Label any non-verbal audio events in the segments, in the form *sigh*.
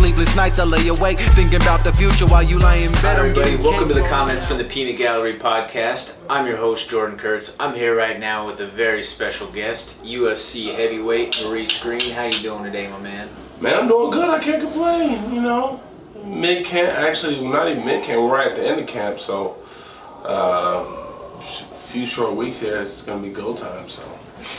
sleepless nights I lay awake thinking about the future while you lie in bed. Hi, I'm everybody. Welcome to the comments from the Peanut Gallery podcast. I'm your host, Jordan Kurtz. I'm here right now with a very special guest, UFC heavyweight Maurice Greene. How you doing today, my man? Man, I'm doing good. I can't complain. You know, mid camp. Actually, not even mid camp. We're right at the end of camp, so uh, a few short weeks here. It's gonna be go time. So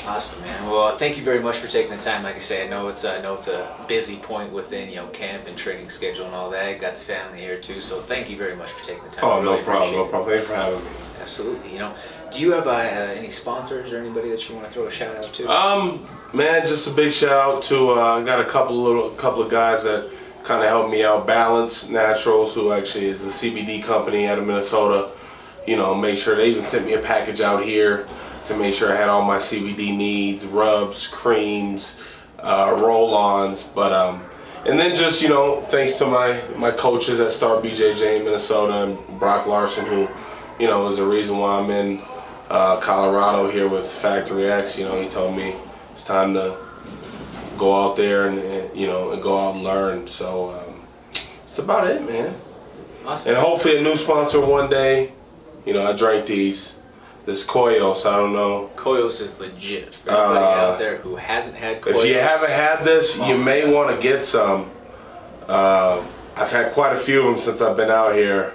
Awesome, man. Well, thank you very much for taking the time. Like I say, I know it's I know it's a busy point within you know camp and training schedule and all that. Got the family here too, so thank you very much for taking the time. Oh, no problem, no problem. Thanks for having me. Absolutely. You know, do you have uh, uh, any sponsors or anybody that you want to throw a shout out to? Um, man, just a big shout out to uh, I got a couple little couple of guys that kind of helped me out. Balance Naturals, who actually is a CBD company out of Minnesota. You know, make sure they even sent me a package out here to make sure I had all my CBD needs, rubs, creams, uh, roll-ons, but um. And then just you know, thanks to my my coaches at Star BJJ in Minnesota and Brock Larson, who you know is the reason why I'm in uh, Colorado here with Factory X. You know, he told me it's time to go out there and, and you know and go out and learn. So um, that's about it, man. awesome. And hopefully a new sponsor one day. You know, I drank these. This Koios, I don't know. Koios is legit. For anybody Uh, out there who hasn't had Koios, If you haven't had this, you may want to get some. Uh, I've had quite a few of them since I've been out here,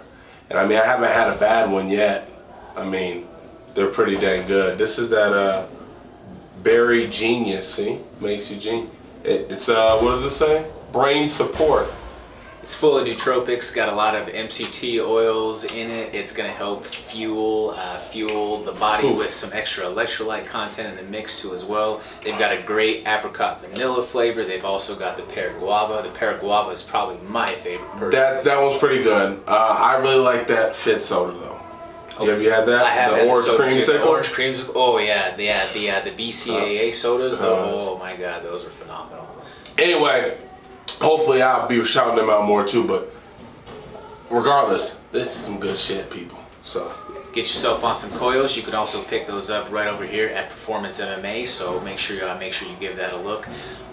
and I mean I haven't had a bad one yet. I mean, they're pretty dang good. This is that uh, Berry Genius. See, makes you genius. It, it's uh, what does it say? Brain support. It's full of nootropics, got a lot of MCT oils in it. It's going to help fuel uh, fuel the body with some extra electrolyte content in the mix too as well. They've got a great apricot vanilla flavor. They've also got the pear guava. The pear guava is probably my favorite. Personally. That that one's pretty good. Uh, I really like that Fit soda though. You have you had that? I have the had orange cream too. The. Orange creams. Oh yeah, yeah, the uh, the BCAA sodas. uh, oh my god, those are phenomenal. Anyway, hopefully I'll be shouting them out more too. But regardless, this is some good shit, people. So Get yourself on some Koios. You can also pick those up right over here at Performance MMA. So make sure you uh, make sure you give that a look.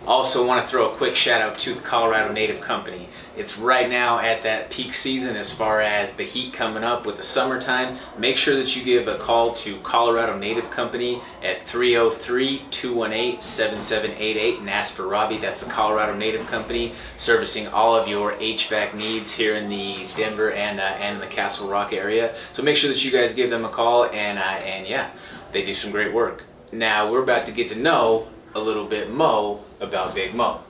Also, want to throw a quick shout out to the Colorado Native Company. It's right now at that peak season as far as the heat coming up with the summertime. Make sure that you give a call to Colorado Native Company at 303-218-7788 and ask for Robbie. That's the Colorado Native Company servicing all of your HVAC needs here in the Denver and uh, and the Castle Rock area. So make sure that you guys give them a call and uh, and yeah, they do some great work. Now we're about to get to know a little bit Mo about Big Mo.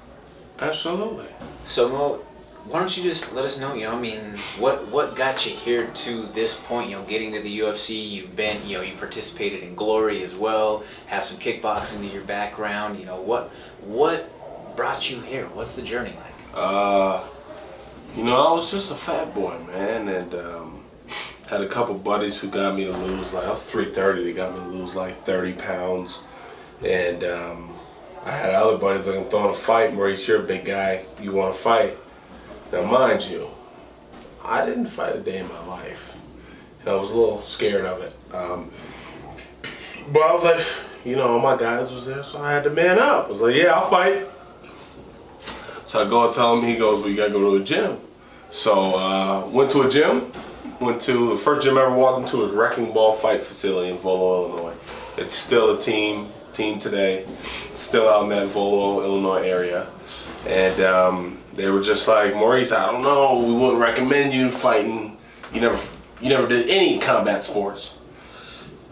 absolutely. So Mo, why don't you just let us know? You know, I mean, what what got you here to this point? You know, getting to the UFC. You've been, you know, you participated in Glory as well. Have some kickboxing to your background. You know, what what brought you here? What's the journey like? Uh, you know, I was just a fat boy, man, and um, had a couple buddies who got me to lose. Like I was 330, they got me to lose like 30 pounds, and um, I had other buddies like I'm throwing a fight. Maurice, you're a big guy. You want to fight? Now, mind you, I didn't fight a day in my life, and I was a little scared of it. Um, but I was like, you know, all my guys was there, so I had to man up. I was like, yeah, I'll fight. So I go and tell him, he goes, well, you gotta go to a gym. So uh, went to a gym, went to, the first gym I ever walked into was Wrecking Ball Fight Facility in Volo, Illinois. It's still a team, team today, still out in that Volo, Illinois area. And um, they were just like, Maurice, I don't know, we wouldn't recommend you fighting. You never, you never did any combat sports.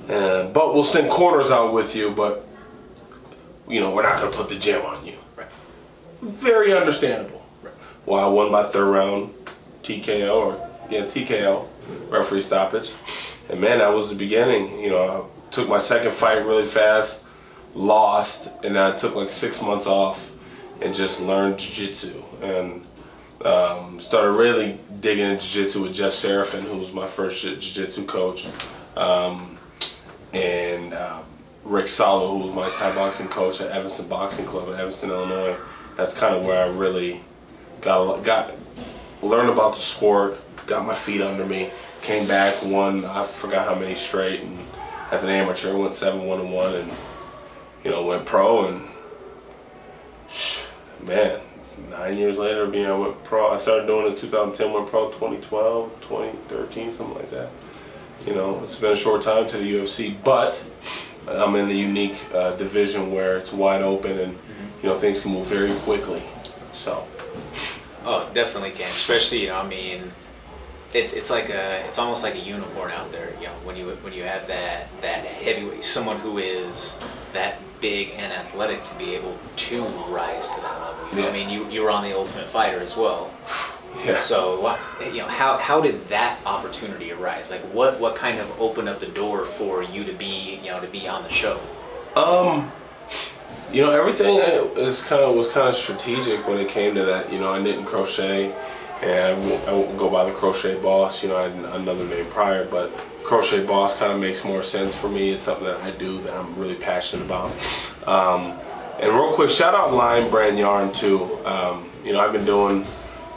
Uh, but we'll send corners out with you, but you know, we're not gonna put the gym on you. Right. Very understandable. Well, I won by third round TKO or yeah TKO referee stoppage, and man, that was the beginning. You know, I took my second fight really fast, lost, and then I took like six months off and just learned jiu-jitsu and um, started really digging into jiu-jitsu with Jeff Serafin, who was my first jiu- jiu-jitsu coach, um, and um, Rick Salo, who was my Thai boxing coach at Evanston Boxing Club in Evanston, Illinois. That's kind of where I really got got learned about the sport, got my feet under me, came back, won I forgot how many straight, and as an amateur went seven one and one, and you know went pro and man, nine years later, being I went pro. I started doing in 2010, went pro 2012, 2013, something like that. You know, it's been a short time to the UFC, but I'm in the unique uh, division where it's wide open and you know things can move very quickly. So Oh, definitely can. Especially, you know, I mean, it's it's like a it's almost like a unicorn out there. You know, when you when you have that that heavyweight, someone who is that big and athletic to be able to rise to that level. You know, I mean, you you were on the Ultimate Fighter as well. *sighs* yeah. So, what you know, how how did that opportunity arise? Like, what what kind of opened up the door for you to be you know to be on the show? Um, you know, everything is kind of was kind of strategic when it came to that. You know, I knit and crochet, and I won't, I won't go by the crochet boss. You know, I had another name prior, but crochet boss kind of makes more sense for me. It's something that I do that I'm really passionate about. Um, and real quick, shout out Lion Brand Yarn too. Um, you know, I've been doing.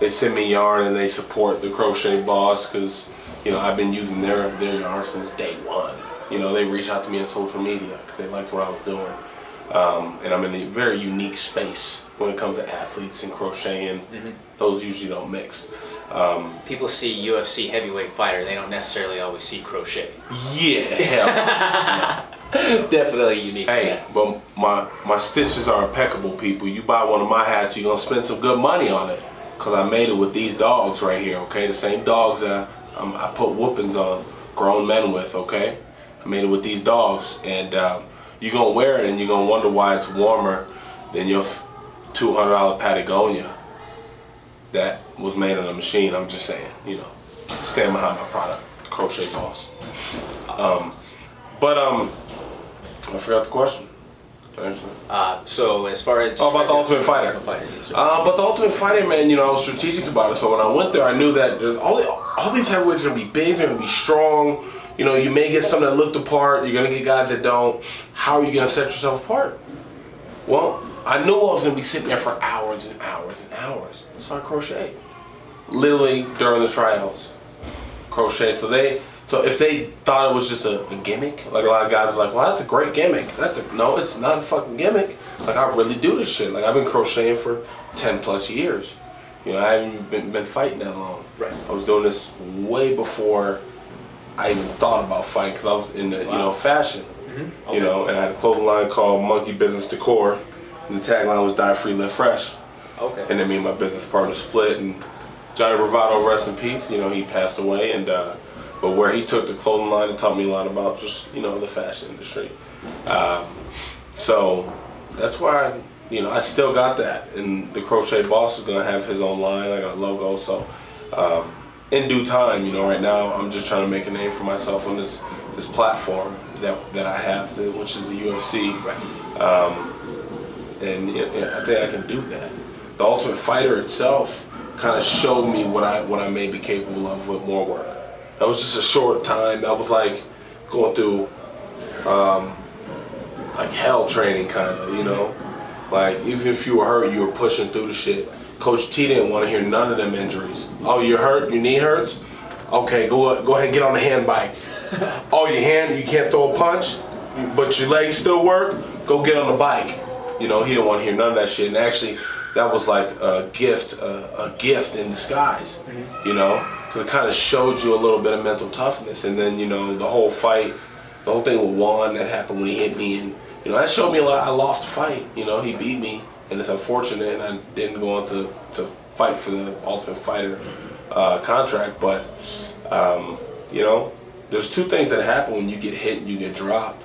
They send me yarn and they support the crochet boss because you know I've been using their their yarn since day one. You know, they reach out to me on social media because they liked what I was doing. Um, and I'm in a very unique space when it comes to athletes and crocheting. Those usually don't mix. Um, People see UFC heavyweight fighter, they don't necessarily always see crochet. yeah, hell. *laughs* Definitely unique. hey, but my my stitches are impeccable, people. You buy one of my hats, you're gonna spend some good money on it. Cause I made it with these dogs right here, okay? The same dogs that um, I put whoopings on grown men with, okay? I made it with these dogs, and um, you're gonna wear it, and you're gonna wonder why it's warmer than your $200 Patagonia that was made on a machine. I'm just saying, you know, stand behind my product, Crochet Boss. Um, but um, I forgot the question. Uh, so as far as Oh, about the Ultimate Fighter. Ultimate Fighter. Uh, but the Ultimate Fighter, man, you know, I was strategic about it. So when I went there, I knew that there's all the, all these heavyweights are gonna be big, they're gonna be strong. You know, you may get some that look the part. You're gonna get guys that don't. How are you gonna set yourself apart? Well, I knew I was gonna be sitting there for hours and hours and hours. So I crochet, literally during the tryouts, crochet. So they, so if they thought it was just a, a gimmick, like a lot of guys are like, well, that's a great gimmick. That's a no, it's not a fucking gimmick. Like I really do this shit. Like I've been crocheting for ten plus years. You know, I haven't been, been fighting that long. Right. I was doing this way before I even thought about fighting because I was in the you know Wow. fashion. Mm-hmm. Okay. You know, and I had a clothing line called Monkey Business Decor, the tagline was "Die Free, Live Fresh." Okay. And then me and my business partner split, and Johnny Bravado, rest in peace. You know, he passed away, and uh, but where he took the clothing line and taught me a lot about just you know the fashion industry. Um, so that's why I, you know I still got that, and the crochet boss is gonna have his own line. I got a logo, so um, in due time, you know, right now I'm just trying to make a name for myself on this this platform that that I have, which is the UFC Right. um, and it, it- I think I can do that. The Ultimate Fighter itself kind of showed me what I what I may be capable of with more work. That was just a short time. That was like going through um, like hell training, kind of, you know. Like even if you were hurt, you were pushing through the shit. Coach T didn't want to hear none of them injuries. Oh, you're hurt. Your knee hurts. Okay, go go ahead and get on the hand bike. *laughs* oh, your hand, you can't throw a punch, but your legs still work. Go get on the bike. You know, he didn't want to hear none of that shit. And actually, that was like a gift, a, a gift in disguise. You know, because it kind of showed you a little bit of mental toughness. And then you know, the whole fight, the whole thing with Juan that happened when he hit me, and you know, that showed me a lot. I lost the fight. You know, he beat me, and it's unfortunate. And I didn't go on to to fight for the Ultimate Fighter uh, contract, but um, you know, there's two things that happen when you get hit and you get dropped.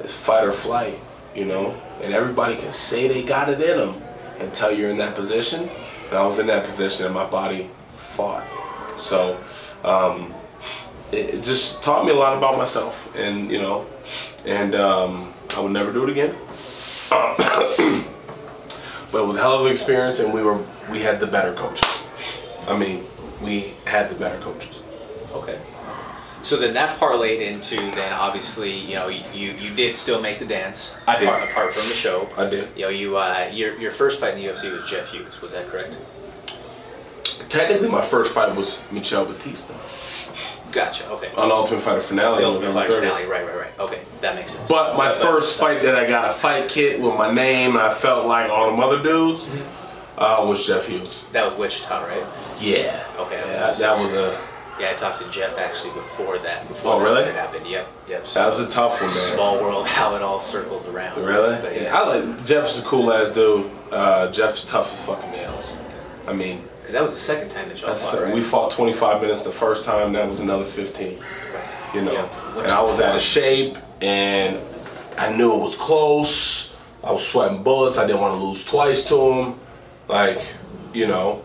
It's fight or flight, you know, and everybody can say they got it in them until you're in that position. And I was in that position and my body fought. So um, it, it just taught me a lot about myself, and you know, and um, I would never do it again. *coughs* but a hell of an experience, and we were we had the better coaches. I mean, we had the better coaches. Okay. So then that parlayed into then obviously you know you you did still make the dance. I did. Apart, apart from the show. I did. You know you uh, your your first fight in the UFC was Jeff Hughes. Was that correct? Technically, my first fight was Michel Batista Gotcha. Okay. on Ultimate Fighter finale. the Ultimate Fighter 30th. finale. Right. Right. Right. Okay. That makes sense. But my That- first fight that I got a fight kit with my name and I felt like all the other dudes, Uh, was Jeff Hughes. That was Wichita, right? Yeah. Okay. Yeah, that, that was a Yeah, I talked to Jeff actually before that. Before Oh, that really? happened. Yep. Yep. that was a tough one, man. small world *laughs* how it all circles around. Really? But Yeah, yeah. I like Jeff's a cool ass dude. Uh, Jeff's tough as fucking nails. I mean, Because that was the second time that y'all fought, right? we fought 25 minutes the first time. That was another 15. You know, Yeah. and I was out of shape, and I knew it was close. I was sweating bullets. I didn't want to lose twice to him. Like, you know,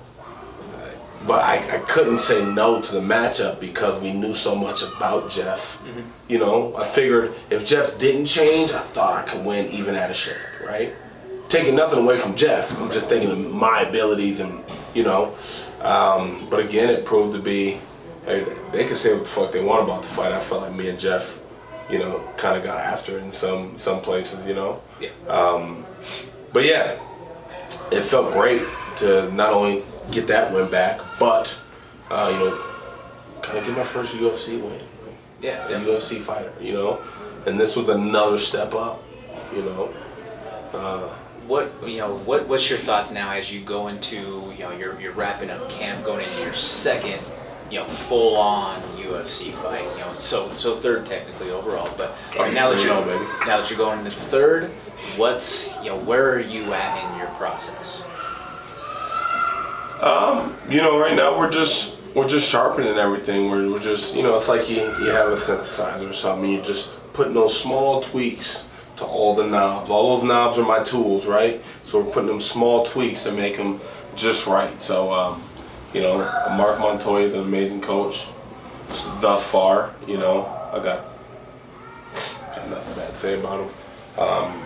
but I, I couldn't say no to the matchup because we knew so much about Jeff. You know, I figured if Jeff didn't change, I thought I could win even out of shape, right? Taking nothing away from Jeff, I'm just thinking of my abilities and, you know. Um, but again, it proved to be, hey, they could say what the fuck they want about the fight. I felt like me and Jeff, you know, kind of got after it in some some places, you know. Yeah. But yeah, it felt great to not only get that win back, but uh, you know, kind of get my first UFC win, yeah. a UFC fighter, you know. And this was another step up, you know. What you know? What What's your thoughts now as you go into you know you're you're wrapping up camp, going into your second you know full on UFC fight. You know, so so third technically overall, but Oh, now that you you're now that you're going into the third, what's you know where are you at in your process? You know, right now we're just we're just sharpening everything. We're, we're just you know, it's like you you have a synthesizer or something. You're just putting those small tweaks to all the knobs. All those knobs are my tools, right? So we're putting them small tweaks to make them just right. So um, you know, Marc Montoya is an amazing coach thus far. You know, I got got nothing bad to say about him. Um,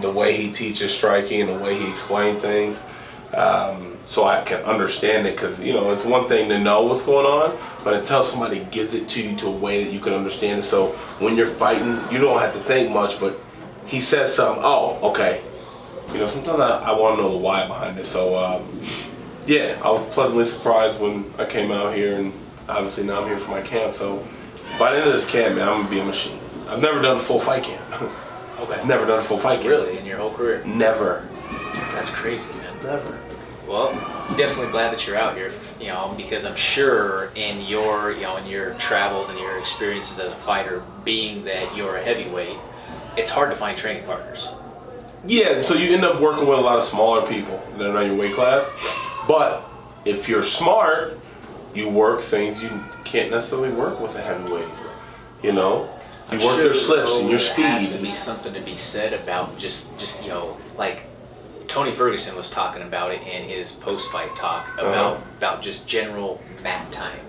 the way he teaches striking, the way he explains things um, so I can understand it. Because you know, it's one thing to know what's going on, but until somebody gives it to you to a way that you can understand it. So when you're fighting, you don't have to think much, but he says something. Oh, okay. You know, sometimes I, I want to know the why behind it. So um, yeah, I was pleasantly surprised when I came out here, and obviously now I'm here for my camp. So by the end of this camp, man, I'm gonna be a machine. I've never done a full fight camp. *laughs* Okay. I've never done a full fight camp. Really, in your whole career? Never. That's crazy, man. Never. Well, definitely glad that you're out here, you know, because I'm sure in your, you know, in your travels and your experiences as a fighter, being that you're a heavyweight, it's hard to find training partners. Yeah, so you end up working with a lot of smaller people that are in your weight class. But if you're smart, you work things you can't necessarily work with a heavyweight. You know, you I'm work sure, your slips and your There has to be something to be said about just, just you know, like Tony Ferguson was talking about it in his post-fight talk about Uh-huh. about just general mat time,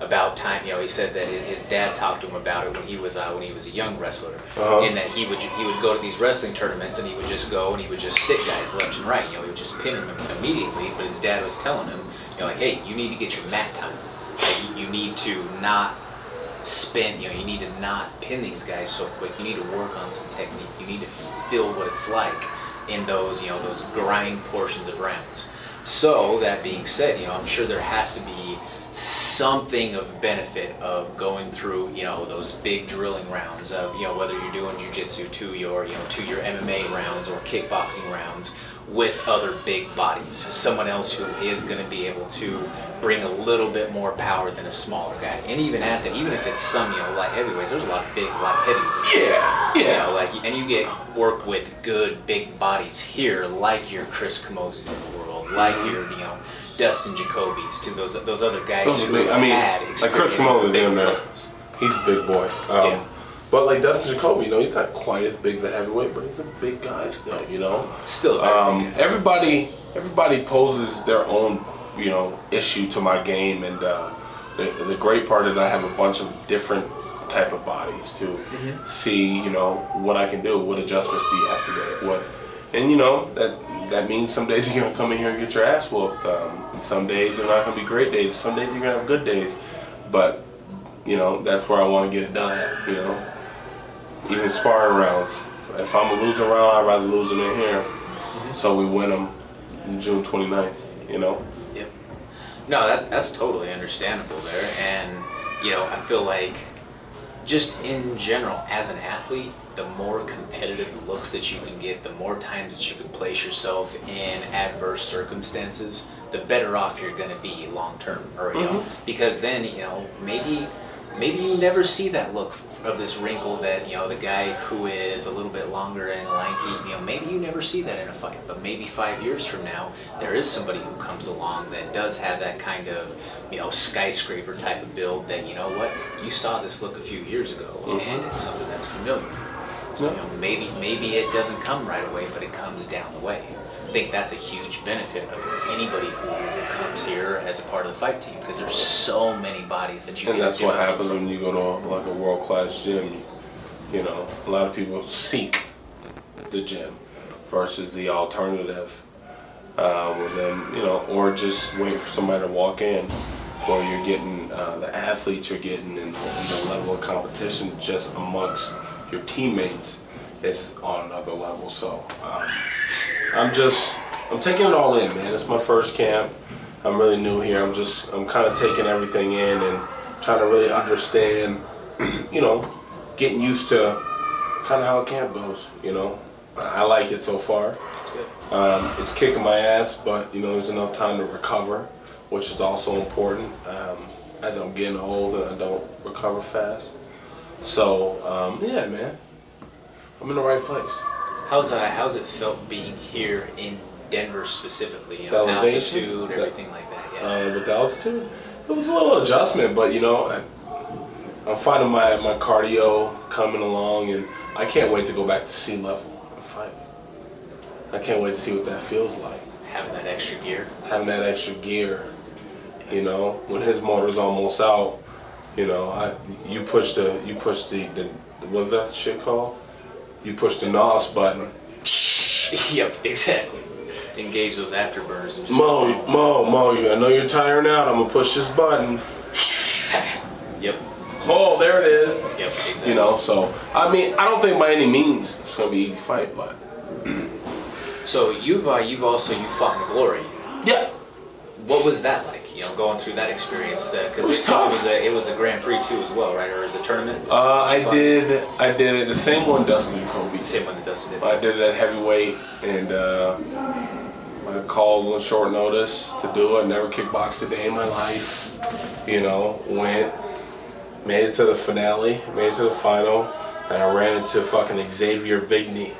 about time. You know, he said that his dad talked to him about it when he was uh, when he was a young wrestler, Uh-huh. and that he would he would go to these wrestling tournaments and he would just go and he would just stick guys left and right. You know, he would just pin them immediately. But his dad was telling him, you know, like, hey, you need to get your mat time. Like, you- you need to not spin. You know, you need to not pin these guys so quick. You need to work on some technique. You need to feel what it's like in those, you know, those grind portions of rounds. So that being said, you know, I'm sure there has to be something of benefit of going through, you know, those big drilling rounds of, you know, whether you're doing jujitsu to your, you know, to your MMA rounds or kickboxing rounds with other big bodies. Someone else who is going to be able to bring a little bit more power than a smaller guy. And even at that, even if it's some, you know, light heavyweights, there's a lot of big, of heavyweights. Yeah, You yeah. know, like, and you get work with good big bodies here, like your Chris Camozzis in the world, like your, you know, Dustin Jacobys, to those those other guys Those who big. I mean, like Chris Camozzi's, at the damn biggest there. levels. He's a big boy. Um, Yeah. But like Dustin Jacoby, you know, he's not quite as big as a heavyweight, but he's a big guy still. You know. Still Um, everybody, everybody poses their own, you know, issue to my game, and uh, the, the great part is I have a bunch of different type of bodies to Mm-hmm. see, you know, what I can do. What adjustments do you have to make? What, and you know that that means some days *laughs* you're gonna come in here and get your ass whooped. Um, and some days are not gonna be great days. Some days you're gonna have good days, but you know that's where I want to get it done at. You know, even sparring rounds. If I'm a losing round, I'd rather lose them in here, so we win them June 29th. You know. No, that that's totally understandable there, and you know, I feel like just in general, as an athlete, the more competitive looks that you can get, the more times that you can place yourself in adverse circumstances, the better off you're going to be long term. Or you know, mm-hmm. because then you know maybe maybe you never see that look of this wrinkle that you know the guy who is a little bit longer and lanky you know maybe you never see that in a fight. But maybe five years from now there is somebody who comes along that does have that kind of you know skyscraper type of build that you know what you saw this look a few years ago mm-hmm. and it's something that's familiar. You know, maybe maybe it doesn't come right away, but it comes down the way. I think that's a huge benefit of anybody who comes here as a part of the fight team because there's so many bodies that you And that's what happens from. when you go to like a world class gym. You know, a lot of people seek the gym versus the alternative. Uh, with them, you know, or just wait for somebody to walk in, or you're getting uh, the athletes you're getting and the level of competition just amongst your teammates is on another level. So um, I'm just I'm taking it all in, man. It's my first camp. I'm really new here. I'm just I'm kind of taking everything in and trying to really understand, *clears throat* you know, getting used to kind of how a camp goes. You know, I like it so far. It's good. Um, it's kicking my ass, but you know, there's enough time to recover, which is also important. Um, as I'm getting old and I don't recover fast. So um, yeah, man, I'm in the right place. How's uh, how's it felt being here in Denver specifically? You know, The elevation? altitude, The- everything like that. Yeah. uh, with the altitude. It was a little adjustment, but you know, I, I'm finding my, my cardio coming along, and I can't wait to go back to sea level and fight. I can't wait to see what that feels like, Having that extra gear. having that extra gear. You know, when his motor's almost out, you know, I you push the you push the, the what's that shit called? You push the NOS button. *laughs* yep, exactly. Engage those afterburners and just Mo, Mo, Mo, you- I know you're tiring out. I'm gonna push this button. *laughs* Yep. Oh, there it is. Yep. Exactly. You know, so I mean, I don't think by any means it's gonna be easy fight, but So you've uh, you've also you fought in glory. yeah, What was that like? You know, going through that experience that because It was it, tough. was a it was a Grand Prix too as well, right? Or is a tournament? uh, I fought? did, I did it the same one Dustin Jacoby. Same one that Dustin did. I did it at heavyweight, and uh, I called on short notice to do it. Never kickboxed a day in my life. You know, went, made it to the finale, made it to the final, and I ran into fucking Xavier Vigny.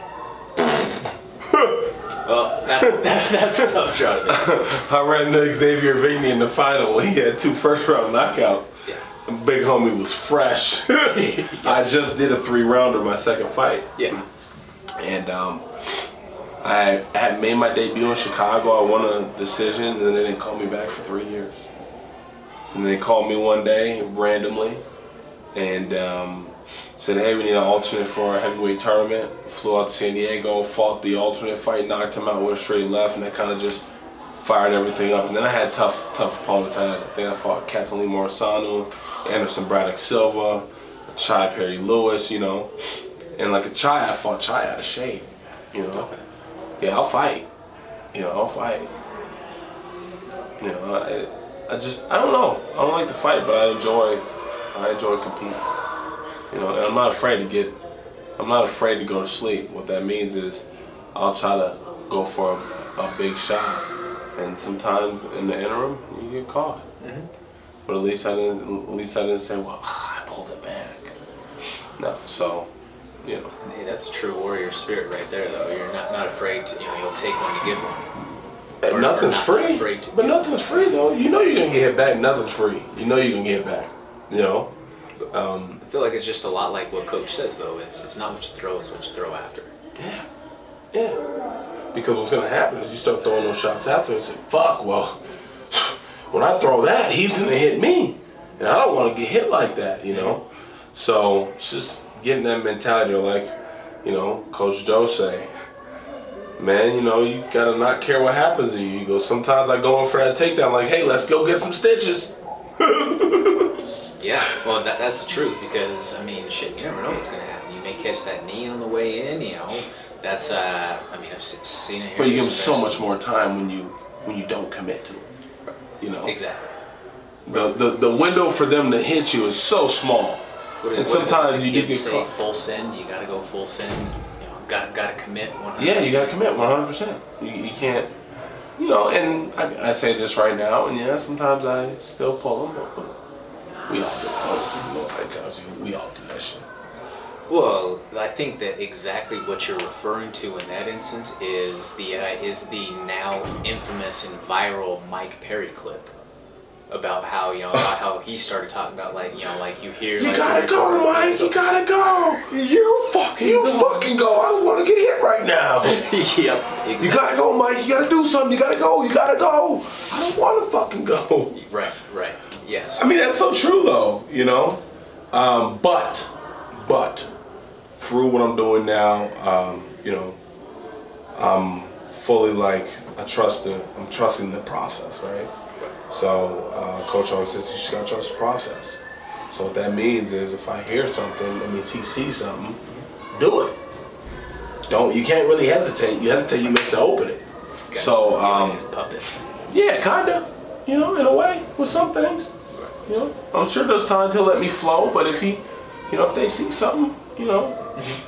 Well, that's *laughs* that's tough, John. *laughs* I ran into Xavier Vigny in the final. *laughs* He had two first round knockouts. Yeah. Big homie was fresh. I just did a three rounder my second fight. Yeah. And um, I had made my debut in Chicago. I won a decision, and then they didn't call me back for three years. And they called me one day randomly and um, said, hey, we need an alternate for our heavyweight tournament. Flew out to San Diego, fought the alternate fight, knocked him out, with a straight left, and that kind of just fired everything up. And then I had tough, tough opponents. I, had, I think I fought Kathleen Morisano, Anderson Braddock Silva, Chai Perry Lewis, you know. And like a Chai, I fought Chai out of shape, you know. Yeah, I'll fight. You know, I'll fight. You know, I, I just, I don't know. I don't like to fight, but I enjoy, I enjoy competing. You know, and I'm not afraid to get, I'm not afraid to go to sleep. What that means is, I'll try to go for a, a big shot, and sometimes in the interim you get caught. But at least I didn't, at least I didn't say, well, *sighs* I pulled it back. No, so, you know. Hey, that's a true warrior spirit right there, though. You're not, not afraid to, you know, you'll take one to give one. Or- nothing's or free. to- but nothing's free though. You know you're gonna get hit back. Nothing's free. You know you're gonna get hit back. You know. Um, feel like it's just a lot like what Coach says, though. It's it's not what you throw, it's what you throw after. yeah. Yeah. Because what's gonna happen is you start throwing those shots after and say, "Fuck." Well, *sighs* when I throw that, he's gonna hit me, and I don't want to get hit like that. You know. So it's just getting that mentality, like, you know, Coach Joe say. Man, you know, you gotta not care what happens to you. You go, sometimes I go in for that takedown, like, hey, let's go get some stitches. *laughs* Well, that, that's the truth because I mean, shit, you never know what's gonna happen. You may catch that knee on the way in. You know, that's uh, I mean, I've seen it here. But you give them so much more time when you when you don't commit to it. You know, Exactly. the, the the window for them to hit you is so small. What- and what sometimes you get say caught. full send. You got to go full send. You know, gotta got to commit. 100%. Yeah, you gotta commit 100. percent you, you can't, you know. And I, I say this right now, and yeah, sometimes I still pull them, but we all do. it. Nobody tells you we all do that shit. Well, I think that exactly what you're referring to in that instance is the uh, is the now infamous and viral Mike Perry clip about how you know about how he started talking about like you know like you hear You like gotta go, Mike. You gotta go. You fucking, you fucking go. I don't want to get hit right now. *laughs* yep. Exactly. You gotta go, Mike. You gotta do something. You gotta go. You gotta go. I don't want to fucking go. Right. Right. Yes. I mean, that's so true, though. You know, um, but, but, through what I'm doing now, um, you know, I'm fully like I trust the I'm trusting the process, right? So, uh, Coach always says you just gotta trust the process. So what that means is if I hear something, that means he sees something, do it. Don't you can't really hesitate. You hesitate, you miss the opening. So, You're like um, yeah, kinda. You know, in a way, with some things. You know, I'm sure there's times he'll let me flow, but if he, you know, if they see something, you know,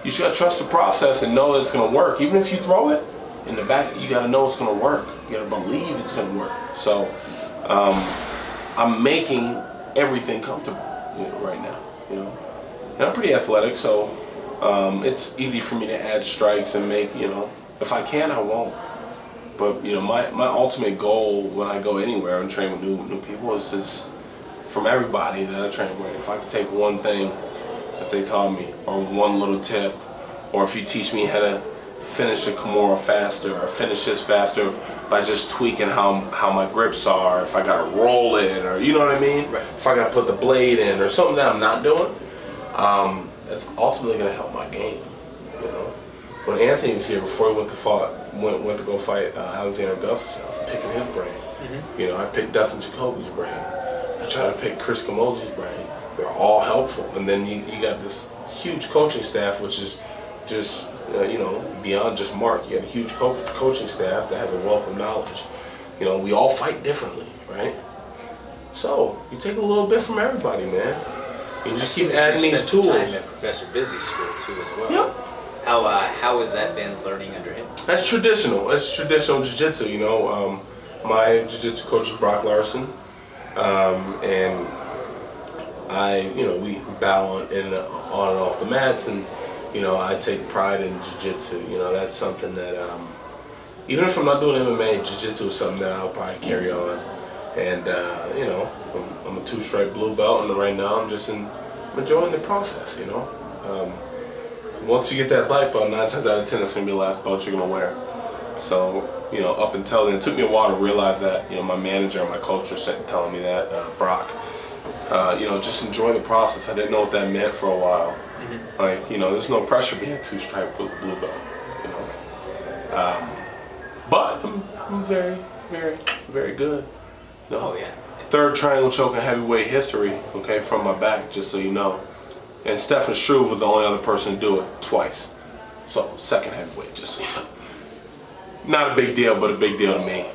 you just gotta trust the process and know that it's gonna work. Even if you throw it in the back, you gotta know it's gonna work. You gotta believe it's gonna work. So, um, I'm making everything comfortable you know, right now. You know, and I'm pretty athletic, so um, it's easy for me to add strikes and make. You know, if I can, I won't. But you know, my, my ultimate goal when I go anywhere and train with new new people is just from everybody that I train with. If I could take one thing that they taught me, or one little tip, or if you teach me how to finish a Kimura faster, or finish this faster by just tweaking how how my grips are, if I gotta roll it, or you know what I mean? Right. If I gotta put the blade in, or something that I'm not doing, um, that's ultimately gonna help my game. You know, when Anthony was here before he went to fight, went went to go fight uh, Alexander Gustafsson, I was picking his brain. You know, I picked Dustin Jacoby's brain. I try to pick Chris Camozzi's brain. They're all helpful, and then you, you got this huge coaching staff, which is just uh, you know beyond just Marc. You got a huge co- coaching staff that has a wealth of knowledge. You know, we all fight differently, right? So you take a little bit from everybody, man. You just keep adding these tools. Time at Professor Busy School too, as well. Yep. How uh, how has that been learning under him? That's traditional. That's traditional jiu-jitsu. You know, um, my jiu-jitsu coach is Brock Larson, um, and I, you know, we bow on, in, on and off the mats, and you know, I take pride in jiu-jitsu. You know, that's something that um, even if I'm not doing MMA, jiu-jitsu is something that I'll probably carry on. And uh, you know, I'm, I'm a two-stripe blue belt, and right now I'm just in, I'm enjoying the process. You know. Um, once you get that black belt, nine times out of ten, that's gonna be the last belt you're gonna wear. So, you know, up until then, it took me a while to realize that. You know, my manager and my coach were telling me that, uh, Brock. Uh, you know, just enjoy the process. I didn't know what that meant for a while. Like, you know, there's no pressure being two stripe blue, blue belt. You know, um, but I'm, I'm very, very, very good. You know? Oh yeah. Third triangle choke in heavyweight history. Okay, from my back, just so you know. And Stefan Struve was the only other person to do it twice. So second heavyweight, just so you know. Not a big deal, but a big deal to me.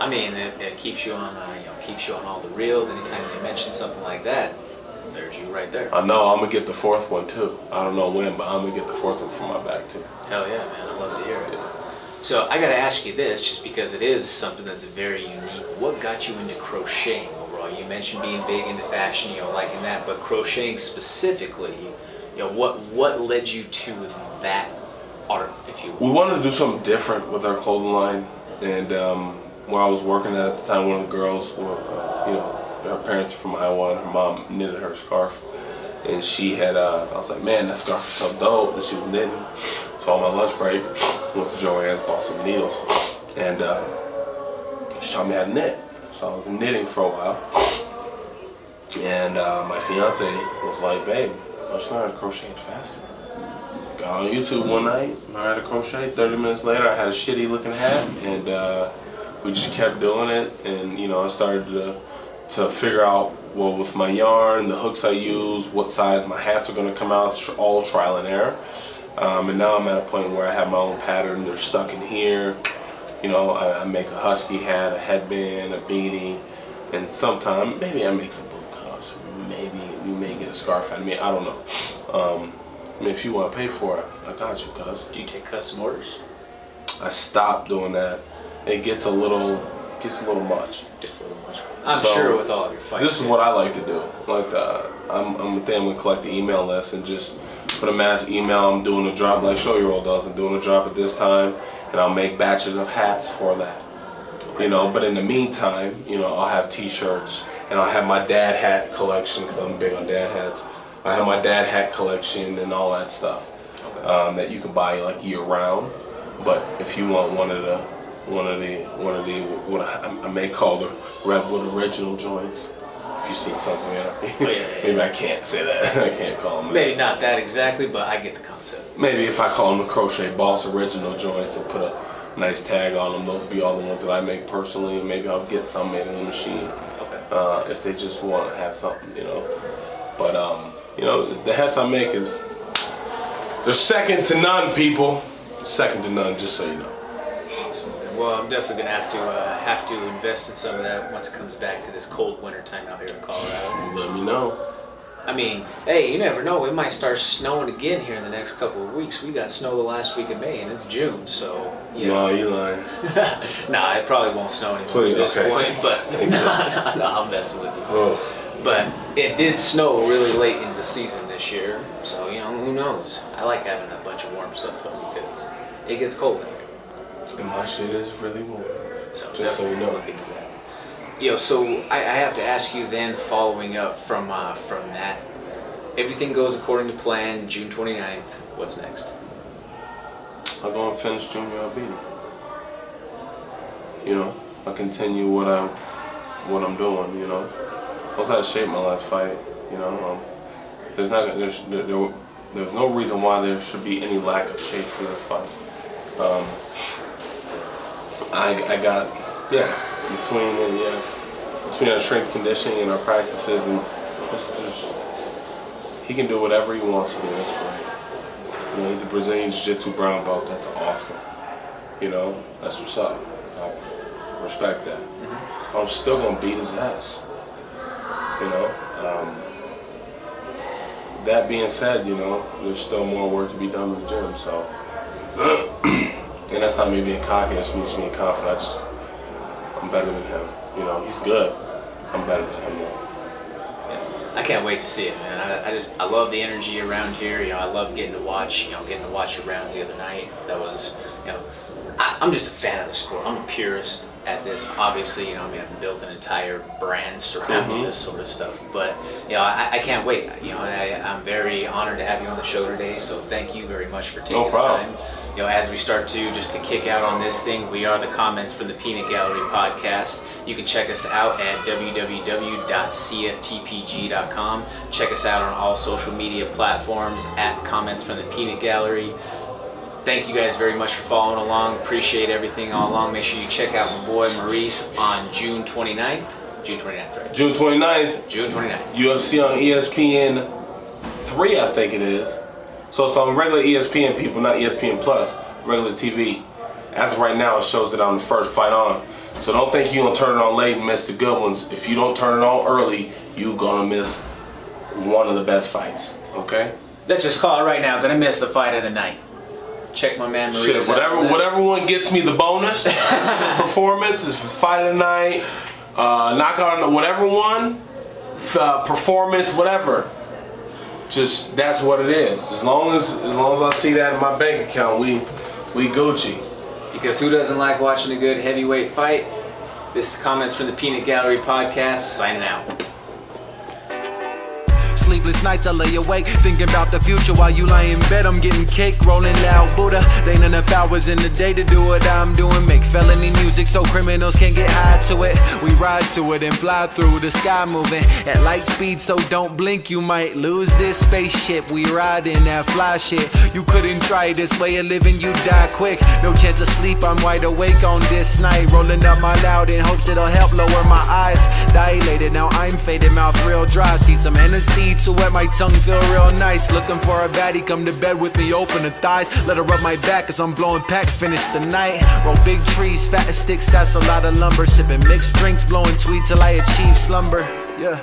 I mean, it, it keeps you on, uh, you know, keeps you on all the reels. Anytime they mention something like that, there's you right there. I know I'm gonna get the fourth one too. I don't know when, but I'm gonna get the fourth one from my back too. Hell yeah, man! I love to hear it. So I gotta ask you this, just because it is something that's very unique. What got you into crocheting overall? You mentioned being big into fashion, you know, liking that, but crocheting specifically, you know, what what led you to that art, if you We wanted to do something different with our clothing line, and um, where I was working at the time, one of the girls, were, uh, you know, her parents are from Iowa, and her mom knitted her scarf, and she had, uh, I was like, man, that scarf is so dope, and she was knitting. So on my lunch break, went to Joann's, bought some needles, and uh, she taught me how to knit. So I was knitting for a while, and uh, my fiance was like, babe, let's learn to crochet faster. Got on YouTube one night, learned how to crochet. 30 minutes later, I had a shitty looking hat, and uh, we just kept doing it. And you know, I started to, to figure out, well, with my yarn, the hooks I use, what size my hats are gonna come out, all trial and error. Um, and now I'm at a point where I have my own pattern. They're stuck in here. You know, I, I make a husky hat, a headband, a beanie, and sometime maybe I make some boot cuffs. Maybe, you may get a scarf out of me. I don't know. Um, I mean, if you want to pay for it, I got you, cuz. Do you take custom orders? I stopped doing that. It gets a little gets a little much. Just a little much. I'm So, sure with all of your fights. This is what I like to do. Like uh, I'm I'm a thing. I'm gonna collect the email list and just put a mass email. I'm doing a drop like Show Your Old does. I'm doing a drop at this time, and I'll make batches of hats for that. You know, but in the meantime, you know, I'll have T-shirts and I'll have my dad hat collection because I'm big on dad hats. I have my dad hat collection and all that stuff Okay. um, that you can buy like year round. But if you want one of the one of the one of the what I, I may call the Redwood original joints. If you see something, in Oh, yeah, yeah, *laughs* maybe I can't say that. *laughs* I can't call them. Maybe not that exactly, but I get the concept. Maybe if I call them the Crochet Boss original joints and put a nice tag on them, those would be all the ones that I make personally. and Maybe I'll get some made in the machine Okay. uh, if they just want to have something, you know. But um, you know, the hats I make is they're second to none, people. Second to none, just so you know. Well, I'm definitely gonna have to uh, have to invest in some of that once it comes back to this cold winter time out here in Colorado. Let me know. I mean, hey, you never know. It might start snowing again here in the next couple of weeks. We got snow the last week of May, and it's June, so you No, know. you lying. *laughs* nah, it probably won't snow anymore Please, at this okay. point. But no, no, no, I'm messing with you. Oh, But it did snow really late in the season this year, so you know who knows. I like having a bunch of warm stuff though because it gets cold out here. and my shit is really warm. So Just so you know. look into that. Yo, so I, I have to ask you then, following up from uh, from that, everything goes according to plan. June 29th. What's next? I'm gonna finish Junior Albini. You know, I continue what I what I'm doing. You know, I was out of shape my last fight. You know, um, there's not there's there, there, there's no reason why there should be any lack of shape for this fight. Um, I I got yeah between the yeah between our strength conditioning and our practices and just, just he can do whatever he wants to do. That's great. You know, he's a Brazilian Jiu-Jitsu brown belt. That's awesome. You know, that's what's up. I respect that. I'm still gonna beat his ass. You know. Um, that being said, you know, there's still more work to be done in the gym. So, *clears throat* and that's not me being cocky. That's me just being confident. I just, I'm better than him. You know, he's good. I'm better than him. Though. I can't wait to see it, man. I, I just I love the energy around here. You know, I love getting to watch. You know, getting to watch your rounds the other night. That was, you know, I, I'm just a fan of the sport. I'm a purist at this. Obviously, you know, I mean, I've built an entire brand surrounding Mhm. this sort of stuff. But you know, I, I can't wait. You know, I, I'm very honored to have you on the show today. So thank you very much for taking No the time. You know, as we start to just to kick out on this thing, we are the comments from the Peanut Gallery podcast. You can check us out at www.cftpg.com. Check us out on all social media platforms at comments from the Peanut Gallery. Thank you guys very much for following along. Appreciate everything all along. Make sure you check out my boy Maurice on June 29th. June 29th, right? June 29th, June 29th. UFC on ESPN three, I think it is. So it's on regular ESPN people, not ESPN Plus, regular TV. As of right now, it shows it on the first fight on. So don't think you're gonna turn it on late and miss the good ones. If you don't turn it on early, you're gonna miss one of the best fights. Okay? Let's just call it right now. Gonna miss the fight of the night. Check my man Maurice. Shit, whatever, whatever one gets me the bonus *laughs* performance is fight of the night, uh, knockout, whatever one, uh, performance, whatever. Just that's what it is. As long as as long as I see that in my bank account, we we Gucci. Because who doesn't like watching a good heavyweight fight? This is the comments from the Peanut Gallery podcast. Signing out. Sleepless nights I lay awake thinking about the future while you lie in bed. I'm getting cake, rolling loud Buddha. They ain't enough hours in the day to do what I'm doing. Make felony music so criminals can't get high to it. We ride to it and fly through the sky moving at light speed. So don't blink, you might lose this spaceship. We ride in that fly shit. You couldn't try this way of living, you die quick. No chance of sleep, I'm wide awake on this night. Rolling up my loud in hopes it'll help lower my eyes. Dilated, now I'm faded, mouth real dry. See some Hennessy to wet my tongue feel real nice. Looking for a baddie, come to bed with me, open the thighs. Let her rub my back as I'm blowing pack, finish the night. Roll big trees, fat as sticks, that's a lot of lumber. Sipping mixed drinks, blowing sweet till I achieve slumber. Yeah.